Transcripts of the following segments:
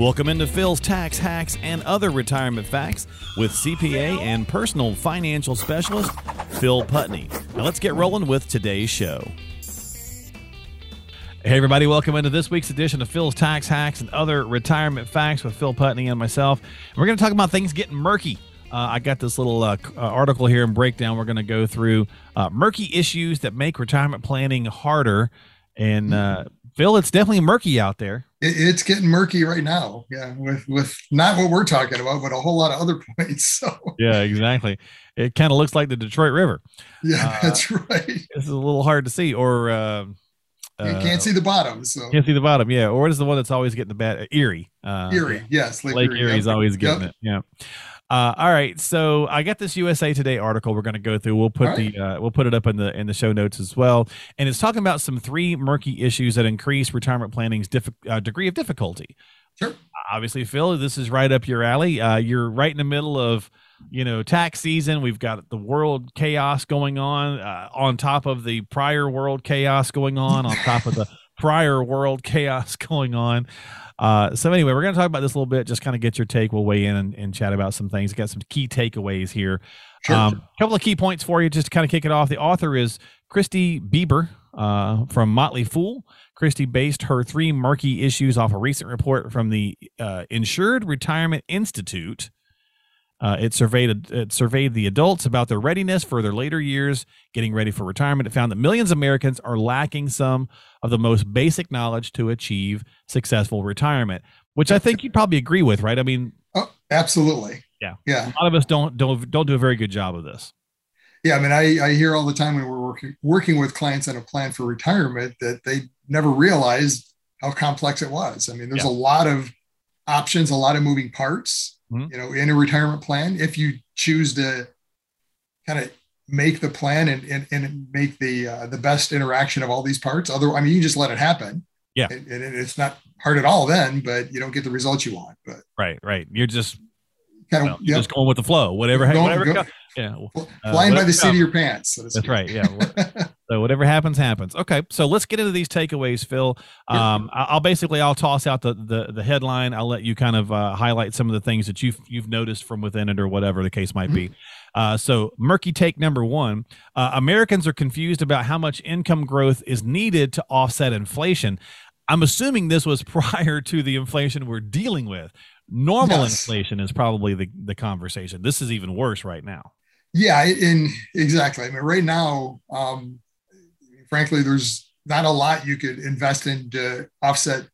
Welcome into Phil's Tax Hacks and Other Retirement Facts with CPA and personal financial specialist Phil Putney. Now let's get rolling with today's show. Hey, everybody, welcome into this week's edition of Phil's Tax Hacks and Other Retirement Facts with Phil Putney and myself. We're going to talk about things getting murky. Uh, I got this little uh, uh, article here and breakdown. We're going to go through uh, murky issues that make retirement planning harder. And uh, Phil, it's definitely murky out there. It, it's getting murky right now. Yeah, with with not what we're talking about, but a whole lot of other points. So yeah, exactly. It kind of looks like the Detroit River. Yeah, uh, that's right. This is a little hard to see, or uh, you can't uh, see the bottom. So can't see the bottom. Yeah, or what is the one that's always getting the bad? Erie. Erie. Yes, Lake, Lake Erie, is yep. always getting yep. it. Yeah. Uh, all right, so I got this USA Today article we're going to go through. We'll put right. the uh, we'll put it up in the in the show notes as well, and it's talking about some three murky issues that increase retirement planning's diff- uh, degree of difficulty. Sure. Obviously, Phil, this is right up your alley. Uh, you're right in the middle of you know tax season. We've got the world chaos going on uh, on top of the prior world chaos going on on top of the prior world chaos going on. Uh, so anyway, we're going to talk about this a little bit. Just kind of get your take. We'll weigh in and, and chat about some things. Got some key takeaways here. A um, couple of key points for you, just to kind of kick it off. The author is Christy Bieber uh, from Motley Fool. Christy based her three murky issues off a recent report from the uh, Insured Retirement Institute uh, it surveyed it surveyed the adults about their readiness for their later years, getting ready for retirement. It found that millions of Americans are lacking some of the most basic knowledge to achieve successful retirement, which I think you'd probably agree with, right? I mean, oh, absolutely. Yeah, yeah. A lot of us don't don't don't do a very good job of this. Yeah, I mean, I, I hear all the time when we're working working with clients on a plan for retirement that they never realized how complex it was. I mean, there's yeah. a lot of options, a lot of moving parts mm-hmm. you know, in a retirement plan. If you choose to kind of make the plan and, and, and make the uh, the best interaction of all these parts. Other, I mean, you just let it happen. Yeah, and, and, it's not hard at all then, but you don't get the results you want. But right, right, you're just kind of well, yep. just going with the flow. Whatever, going, whatever. Go, yeah, uh, flying by the seat of your pants. So That's right. Yeah. so whatever happens, happens. Okay, so let's get into these takeaways, Phil. Um, I'll basically I'll toss out the, the the headline. I'll let you kind of uh, highlight some of the things that you've you've noticed from within it or whatever the case might mm-hmm. be. Uh, so murky take number one: uh, Americans are confused about how much income growth is needed to offset inflation. I'm assuming this was prior to the inflation we're dealing with. Normal yes. inflation is probably the, the conversation. This is even worse right now. Yeah, in exactly. I mean, right now, um, frankly, there's not a lot you could invest in to offset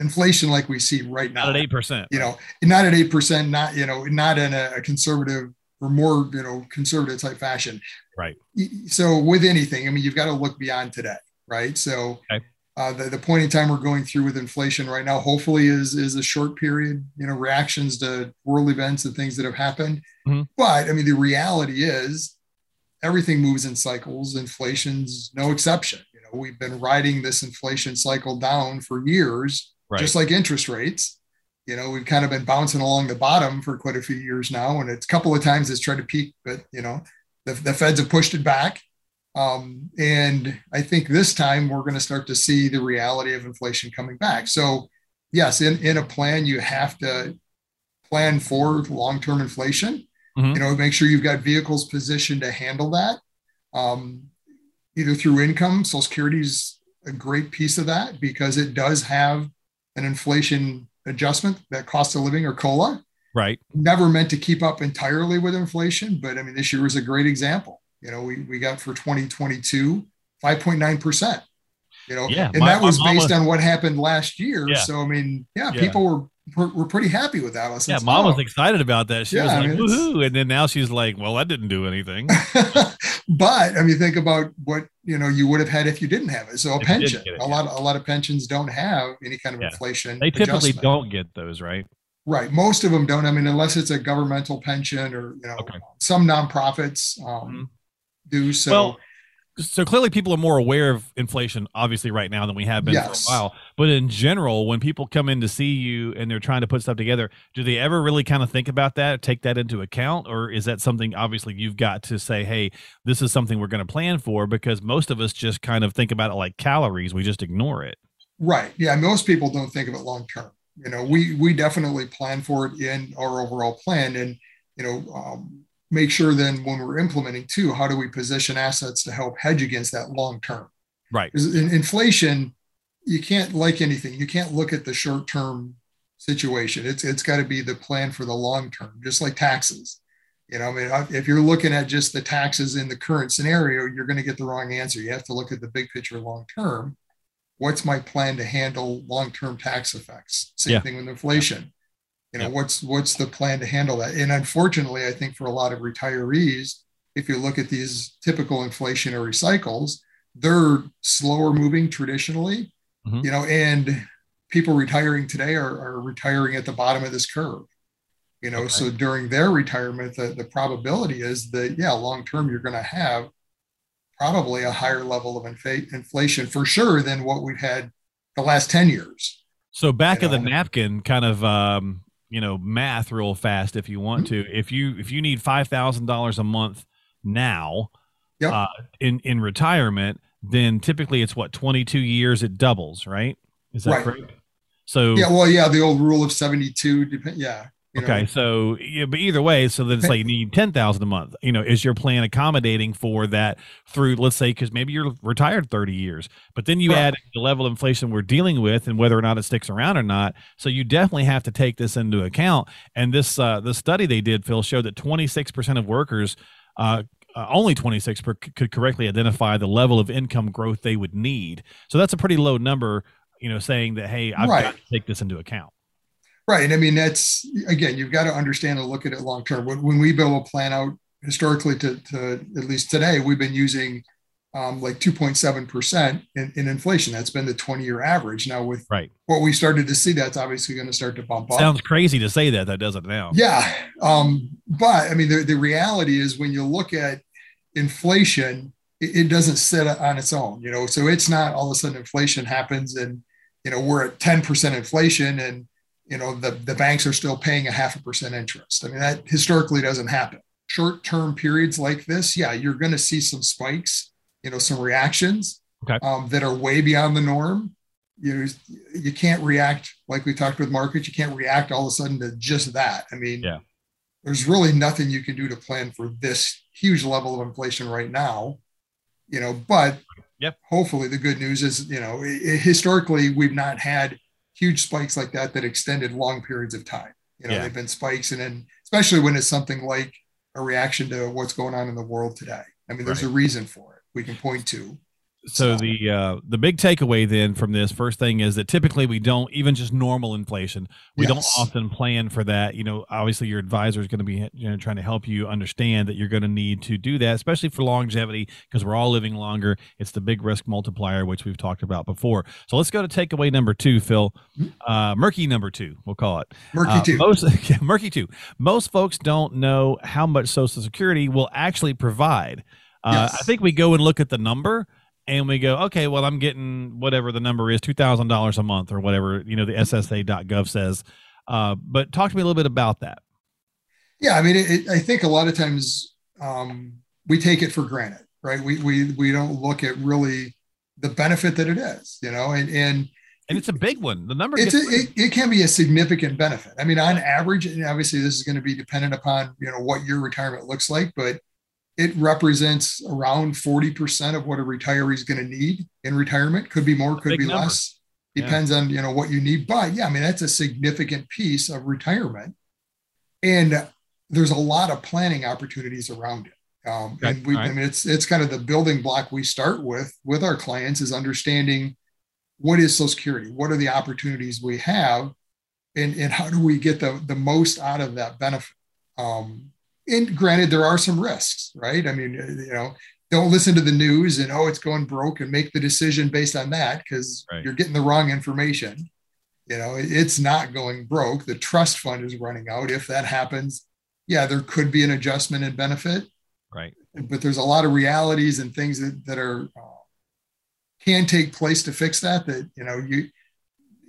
inflation like we see right now. Not at eight percent. You know, not at eight percent. Not you know, not in a, a conservative or more you know conservative type fashion. Right. So with anything, I mean, you've got to look beyond today, right? So okay uh, the, the point in time we're going through with inflation right now hopefully is is a short period you know reactions to world events and things that have happened. Mm-hmm. but i mean the reality is everything moves in cycles. Inflation's no exception. You know we've been riding this inflation cycle down for years right. just like interest rates. You know we've kind of been bouncing along the bottom for quite a few years now. And it's a couple of times it's tried to peak but you know the, the feds have pushed it back um, and I think this time we're going to start to see the reality of inflation coming back. So, yes, in, in a plan, you have to plan for long term inflation. Mm-hmm. You know, make sure you've got vehicles positioned to handle that, um, either through income. Social Security is a great piece of that because it does have an inflation adjustment, that cost of living or COLA. Right. Never meant to keep up entirely with inflation, but I mean, this year was a great example. You know, we, we got for 2022, 5.9%. You know, yeah, and my, that was based on what happened last year. Yeah. So, I mean, yeah, yeah. people were, were pretty happy with that. yeah, mom was excited about that. She yeah, was like, I mean, woohoo. And then now she's like, well, that didn't do anything. but I mean, think about what, you know, you would have had if you didn't have it. So a if pension, it, a yeah. lot, a lot of pensions don't have any kind of inflation. They typically don't get those, right? Right. Most of them don't. I mean, unless it's a governmental pension or, you know, okay. some nonprofits, um, mm-hmm do so. Well, so clearly people are more aware of inflation obviously right now than we have been yes. for a while. But in general when people come in to see you and they're trying to put stuff together do they ever really kind of think about that take that into account? Or is that something obviously you've got to say hey this is something we're going to plan for because most of us just kind of think about it like calories. We just ignore it. Right. Yeah most people don't think of it long term. You know, we we definitely plan for it in our overall plan, and you know, um, make sure then when we're implementing too, how do we position assets to help hedge against that long term? Right. In inflation, you can't like anything. You can't look at the short term situation. It's it's got to be the plan for the long term, just like taxes. You know, I mean, if you're looking at just the taxes in the current scenario, you're going to get the wrong answer. You have to look at the big picture long term. What's my plan to handle long term tax effects? Same yeah. thing with inflation. You know, what's what's the plan to handle that? And unfortunately, I think for a lot of retirees, if you look at these typical inflationary cycles, they're slower moving traditionally. Mm-hmm. You know, and people retiring today are, are retiring at the bottom of this curve you know okay. so during their retirement the, the probability is that yeah long term you're going to have probably a higher level of infa- inflation for sure than what we've had the last 10 years so back you of know? the napkin kind of um, you know math real fast if you want mm-hmm. to if you if you need $5000 a month now yep. uh, in in retirement then typically it's what 22 years it doubles right is that right. correct so yeah well yeah the old rule of 72 depend yeah okay, know? so yeah, but either way, so then it's like you need ten thousand a month. You know, is your plan accommodating for that through? Let's say because maybe you're retired thirty years, but then you right. add the level of inflation we're dealing with and whether or not it sticks around or not. So you definitely have to take this into account. And this uh, the study they did, Phil, showed that twenty six percent of workers. Uh, uh, only 26 per, could correctly identify the level of income growth they would need. So that's a pretty low number, you know, saying that, hey, I've right. got to take this into account. Right. And I mean, that's again, you've got to understand and look at it long term. When, when we build a plan out historically to, to at least today, we've been using um, like 2.7% in, in, inflation. That's been the 20 year average. Now, with right. what we started to see, that's obviously going to start to bump up. Sounds crazy to say that, that doesn't now. Yeah. Um, but I mean, the, the reality is when you look at inflation, it, it doesn't sit on its own, you know, so it's not all of a sudden inflation happens and, you know, we're at 10% inflation and you know the, the banks are still paying a half a percent interest. I mean that historically doesn't happen. Short term periods like this yeah you're going to see some spikes you know some reactions okay. um, that are way beyond the norm. You you can't react like we talked with markets you can't react all of a sudden to just that. I mean yeah. there's really nothing you can do to plan for this huge level of inflation right now you know but yep hopefully the good news is you know it, historically we've not had huge spikes like that that extended long periods of time. You know, yeah. they've been spikes, and then especially when it's something like a reaction to what's going on in the world today. I mean, there's right. a reason for it. We can point to so the uh, the big takeaway then from this first thing is that typically we don't even just normal inflation we yes. don't often plan for that. You know obviously your advisor is going to be you know trying to help you understand that you're going to need to do that especially for longevity because we're all living longer. It's the big risk multiplier which we've talked about before. So let's go to takeaway number two phil. Mm-hmm. uh, murky number two we'll call it. Murky uh, two. most, yeah, murky two. Most folks don't know how much social security will actually provide. Uh, yes. I think we go and look at the number, and we go, okay, well, I'm getting whatever the number is, two thousand dollars a month or whatever you know the SSA.gov says. Uh, but talk to me a little bit about that. Yeah, I mean, it, it, I think a lot of times um, we take it for granted, right? We we we don't look at really the benefit that it is, you know, and and and it's a big one. The number it's a, it, it can be a significant benefit. I mean, on average, and obviously this is going to be dependent upon you know what your retirement looks like, but it represents around 40% of what a retiree is going to need in retirement. Could be more, could be number. less. Depends yeah. on you know what you need. But yeah, I mean that's a significant piece of retirement. And there's a lot of planning opportunities around it. Um, okay. and we, right. I mean, it's it's kind of the building block we start with with our clients is understanding what is Social Security, what are the opportunities we have, and and how do we get the the most out of that benefit. Um, and granted, there are some risks, right? I mean, you know, don't listen to the news and oh, it's going broke and make the decision based on that because right. you're getting the wrong information. You know, it's not going broke. The trust fund is running out. If that happens, yeah, there could be an adjustment in benefit. Right. But there's a lot of realities and things that, that are uh, can take place to fix that. That you know you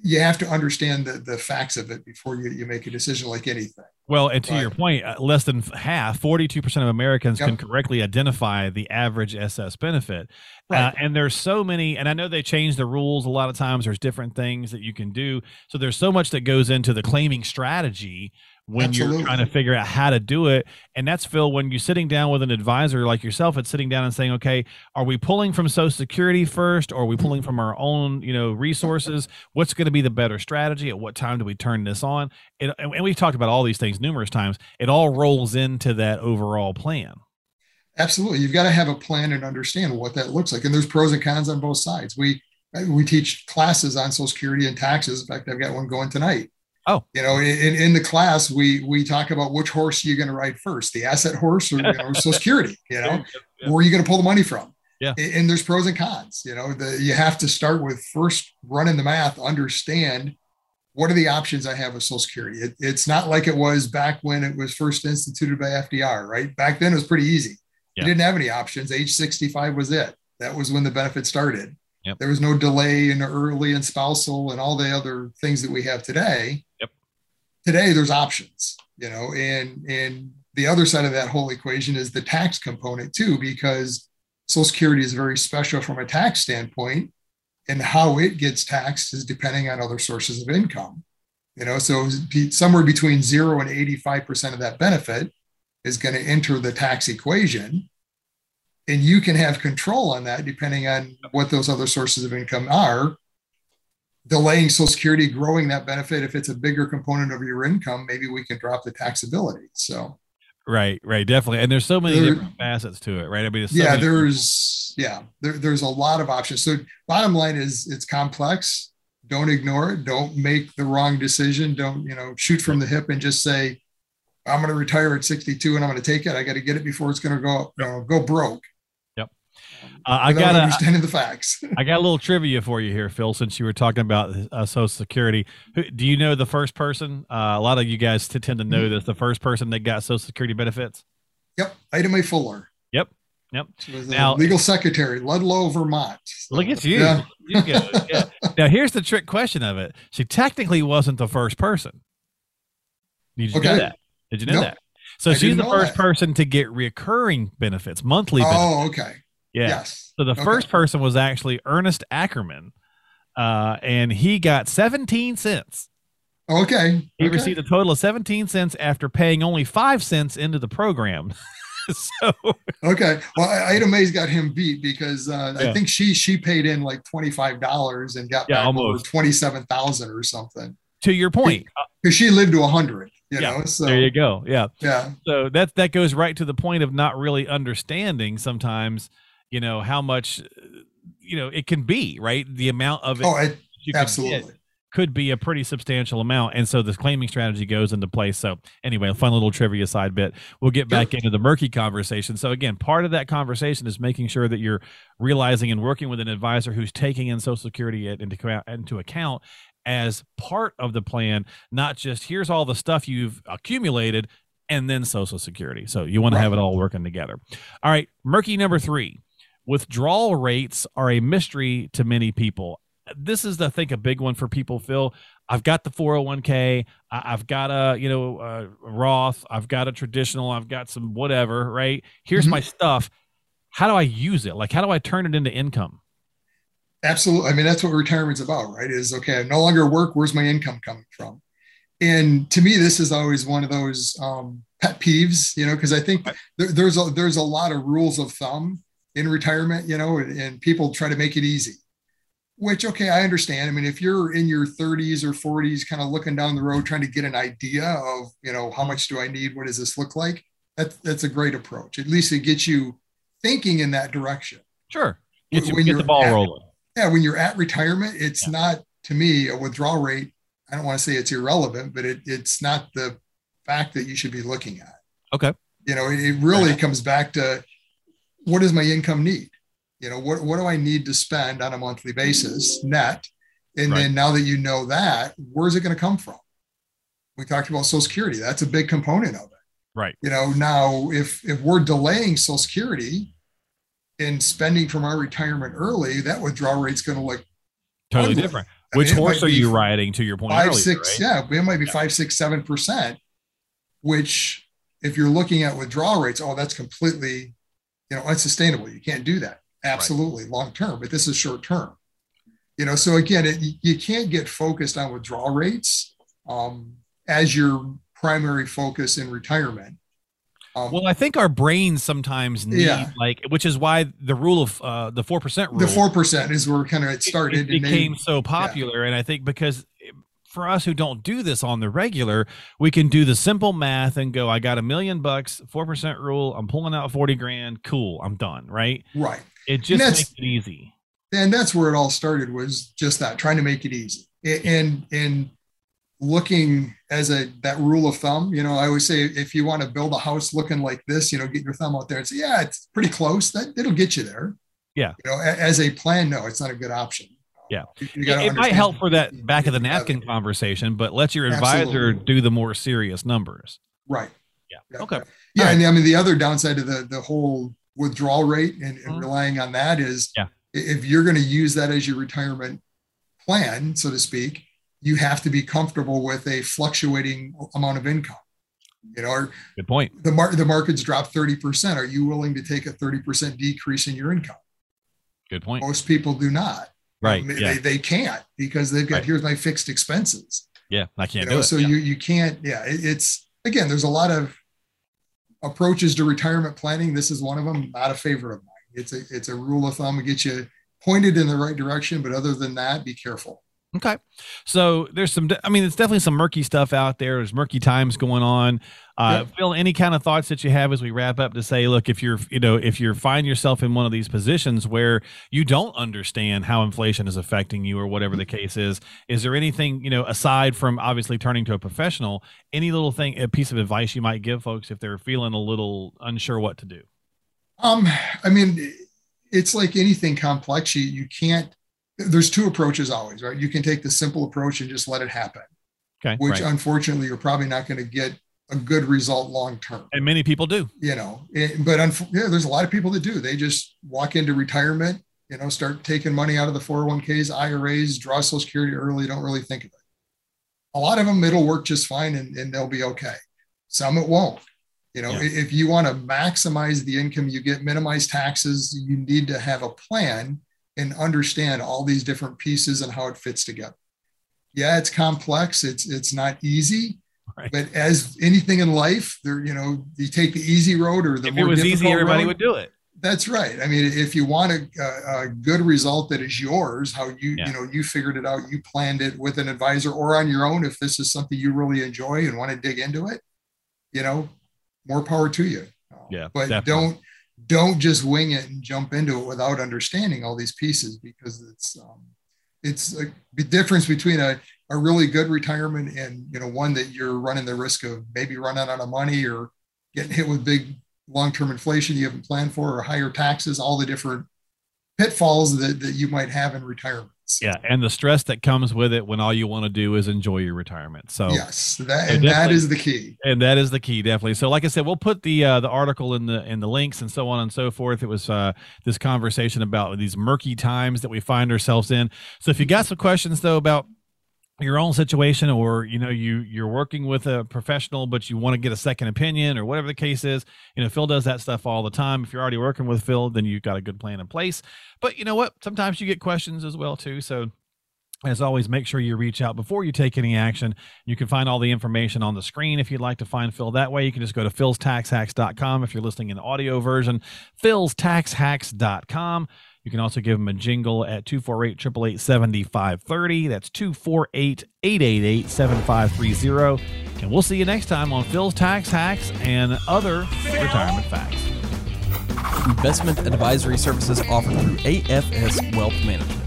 you have to understand the, the facts of it before you, you make a decision like anything Well, and to right. your point, uh, less than half, 42% of Americans yep. can correctly identify the average SS benefit. Uh, right. Uh, and there's so many, and I know they change the rules a lot of times. There's different things that you can do. So there's so much that goes into the claiming strategy when Absolutely. you're trying to figure out how to do it. And that's Phil, when you're sitting down with an advisor like yourself, it's sitting down and saying, okay, are we pulling from Social Security first or are we pulling from our own, you know, resources? What's going to be the better strategy? At what time do we turn this on? It, and we've talked about all these things numerous times. It all rolls into that overall plan. Absolutely. You've got to have a plan and understand what that looks like. And there's pros and cons on both sides. We we teach classes on Social Security and taxes. In fact, I've got one going tonight Oh, you know, in, in the class, we we talk about which horse you're going to ride first, the asset horse or you know, Social Security. You know, yeah. where are you going to pull the money from? Yeah. And there's pros and cons. You know, the, you have to start with first running the math, understand what are the options I have with Social Security. It, it's not like it was back when it was first instituted by FDR, right? Back then it was pretty easy. Yeah. You didn't have any options. Age 65 was it. That was when the benefit started. Yep. There was no delay in early and spousal and all the other things that we have today. Yep. Today there's options, you know, and and the other side of that whole equation is the tax component too, because Social Security is very special from a tax standpoint, and how it gets taxed is depending on other sources of income. You know, so somewhere between zero and 85% of that benefit is going to enter the tax equation and you can have control on that depending on what those other sources of income are. Delaying social security growing that benefit if it's a bigger component of your income maybe we can drop the taxability so. Right right definitely and there's so many there, different facets to it right? I mean so yeah there's yeah there, there's a lot of options so bottom line is it's complex don't ignore it don't make the wrong decision don't you know shoot from the hip and just say i'm going to retire at 62 and i'm going to take it i got to get it before it's going to go you know, go broke uh, I got understanding the facts. I got a little trivia for you here, Phil. Since you were talking about uh, Social Security, do you know the first person? Uh, a lot of you guys tend to know mm-hmm. this. The first person that got Social Security benefits. Yep, Ida Mae Fuller. Yep, yep. Now, legal secretary, Ludlow, Vermont. So, look at you. Yeah. you yeah. Now here's the trick question of it. She technically wasn't the first person. Did you okay. know that? Did you know nope. that? So I she's the first that. person to get recurring benefits, monthly. Benefits. Oh, okay. Yeah. Yes. So the okay. first person was actually Ernest Ackerman, uh, and he got 17 cents. Okay. He okay. received a total of 17 cents after paying only five cents into the program. so okay. Well, Ida Mae's got him beat because uh, yeah. I think she she paid in like twenty five dollars and got yeah, back almost. over twenty seven thousand or something. To your point, because she lived to hundred. You yeah, know, so there you go. Yeah, yeah. So that that goes right to the point of not really understanding sometimes you know how much uh, you know it can be right? The amount of it oh absolutely. could be a pretty substantial amount and so the claiming strategy goes into place so anyway a fun little trivia side bit. We'll get back into the murky conversation. So again part of that conversation is making sure that you're realizing and working with an advisor who's taking in social security into, into account as part of the plan not just here's all the stuff you've accumulated and then social security. So you want to have it all working together. All right murky number three withdrawal rates are a mystery to many people. This is, I think, a big one for people. Phil, I've got the 401k, I've got a you know a Roth, I've got a traditional, I've got some whatever. Right here's mm-hmm. my stuff. How do I use it? Like, how do I turn it into income? Absolutely. I mean, that's what retirement's about, right? Is okay, I no longer work. Where's my income coming from? And to me, this is always one of those um, pet peeves, you know, because I think there, there's a there's a lot of rules of thumb in retirement, you know, and, and people try to make it easy. Which, okay, I understand. I mean, if you're in your 30s or 40s, kind of looking down the road, trying to get an idea of, you know, how much do I need? What does this look like? That's that's a great approach. At least it gets you thinking in that direction. Sure. Gets you, when get the ball at, rolling. Yeah, when you're at retirement, it's yeah. not to me a withdrawal rate. I don't want to say it's irrelevant, but it, it's not the fact that you should be looking at. Okay. You know, it, it really comes back to what does my income need? You know, what, what do I need to spend on a monthly basis net? And right. then now that you know that, where's it going to come from? We talked about Social Security. That's a big component of it. Right. You know, now if if we're delaying Social Security and spending from our retirement early, that withdrawal rate's going to look totally ugly. different. Which mean, horse are you riding? To your point, five, earlier, six, right? yeah, it might be yeah. five, six, seven percent. which if you're looking at withdrawal rates, oh, that's completely, you know, unsustainable. You can't do that. Absolutely right. long term, but this is short term. You know, so again, it, you can't get focused on withdrawal rates um, as your primary focus in retirement. Um, well, I think our brains sometimes need yeah. like, which is why the rule of uh, the four percent rule. The four percent is where kind of it started. It, it became they, so popular, yeah. and I think because for us who don't do this on the regular, we can do the simple math and go, I got a million bucks, 4% rule. I'm pulling out 40 grand. Cool. I'm done. Right. Right. It just makes it easy. And that's where it all started was just that trying to make it easy and, and looking as a, that rule of thumb, you know, I always say, if you want to build a house looking like this, you know, get your thumb out there and say, yeah, it's pretty close that it'll get you there. Yeah. You know, as a plan, no, it's not a good option. Yeah, it, might help for that back of the napkin conversation, but let your advisor Absolutely. do the more serious numbers. Right. Yeah. yeah. Okay. Yeah, right. and I mean the other downside of the the whole withdrawal rate and, and mm-hmm. relying on that is yeah. if you're going to use that as your retirement plan, so to speak, you have to be comfortable with a fluctuating amount of income. You know, good point. The mar- the markets drop 30%. Are you willing to take a 30% decrease in your income? Good point. Most people do not. Right. Um, yeah. they, they can't because they've got right. here's my fixed expenses. Yeah, I can't you know, do it. So yeah. you you can't. Yeah, it, it's again. There's a lot of approaches to retirement planning. This is one of them. Not a favorite of mine. It's a it's a rule of thumb to get you pointed in the right direction, but other than that, be careful. Okay. So there's some, I mean, it's definitely some murky stuff out there. There's murky times going on. Uh, yeah. Phil, any kind of thoughts that you have as we wrap up to say, look, if you're, you know, if you're find yourself in one of these positions where you don't understand how inflation is affecting you or whatever the case is, is there anything, you know, aside from obviously turning to a professional, any little thing, a piece of advice you might give folks if they're feeling a little unsure what to do? Um, I mean, it's like anything complex. You, you can't, there's two approaches always, right? You can take the simple approach and just let it happen. Okay. Which right. unfortunately you're probably not going to get a good result long term. And many people do. You know, it, but yeah, there's a lot of people that do. They just walk into retirement, you know, start taking money out of the 401ks, IRAs, draw Social Security early, don't really think of it. A lot of them, it'll work just fine and, and they'll be okay. Some it won't. You know, yeah. if you want to maximize the income you get, minimize taxes, you need to have a plan and understand all these different pieces and how it fits together. Yeah, it's complex. It's it's not easy. Right. But as anything in life, there, you know, you take the easy road or the if more it was easy, everybody road, would do it. That's right. I mean, if you want a, a good result that is yours, how you yeah. you know you figured it out, you planned it with an advisor or on your own. If this is something you really enjoy and want to dig into it, you know, more power to you. Yeah, but definitely. don't don't just wing it and jump into it without understanding all these pieces because it's um, it's a, the difference between a, a really good retirement and you know one that you're running the risk of maybe running out of money or getting hit with big long-term inflation you haven't planned for or higher taxes all the different pitfalls that, that you might have in retirement yeah, and the stress that comes with it when all you want to do is enjoy your retirement. So yes, that and that is the key. And that is the key, definitely. So, like I said, we'll put the uh, the article in the in the links and so on and so forth. It was uh, this conversation about these murky times that we find ourselves in. So, if you got some questions though about your own situation or you know you you're working with a professional but you want to get a second opinion or whatever the case is you know phil does that stuff all the time if you're already working with phil then you've got a good plan in place but you know what sometimes you get questions as well too so as always, make sure you reach out before you take any action. You can find all the information on the screen if you'd like to find Phil that way. You can just go to philstaxhacks.com if you're listening in the audio version, philstaxhacks.com. You can also give them a jingle at 248 888 7530. That's 248 888 7530. And we'll see you next time on Phil's Tax Hacks and other retirement facts. Investment advisory services offered through AFS Wealth Management.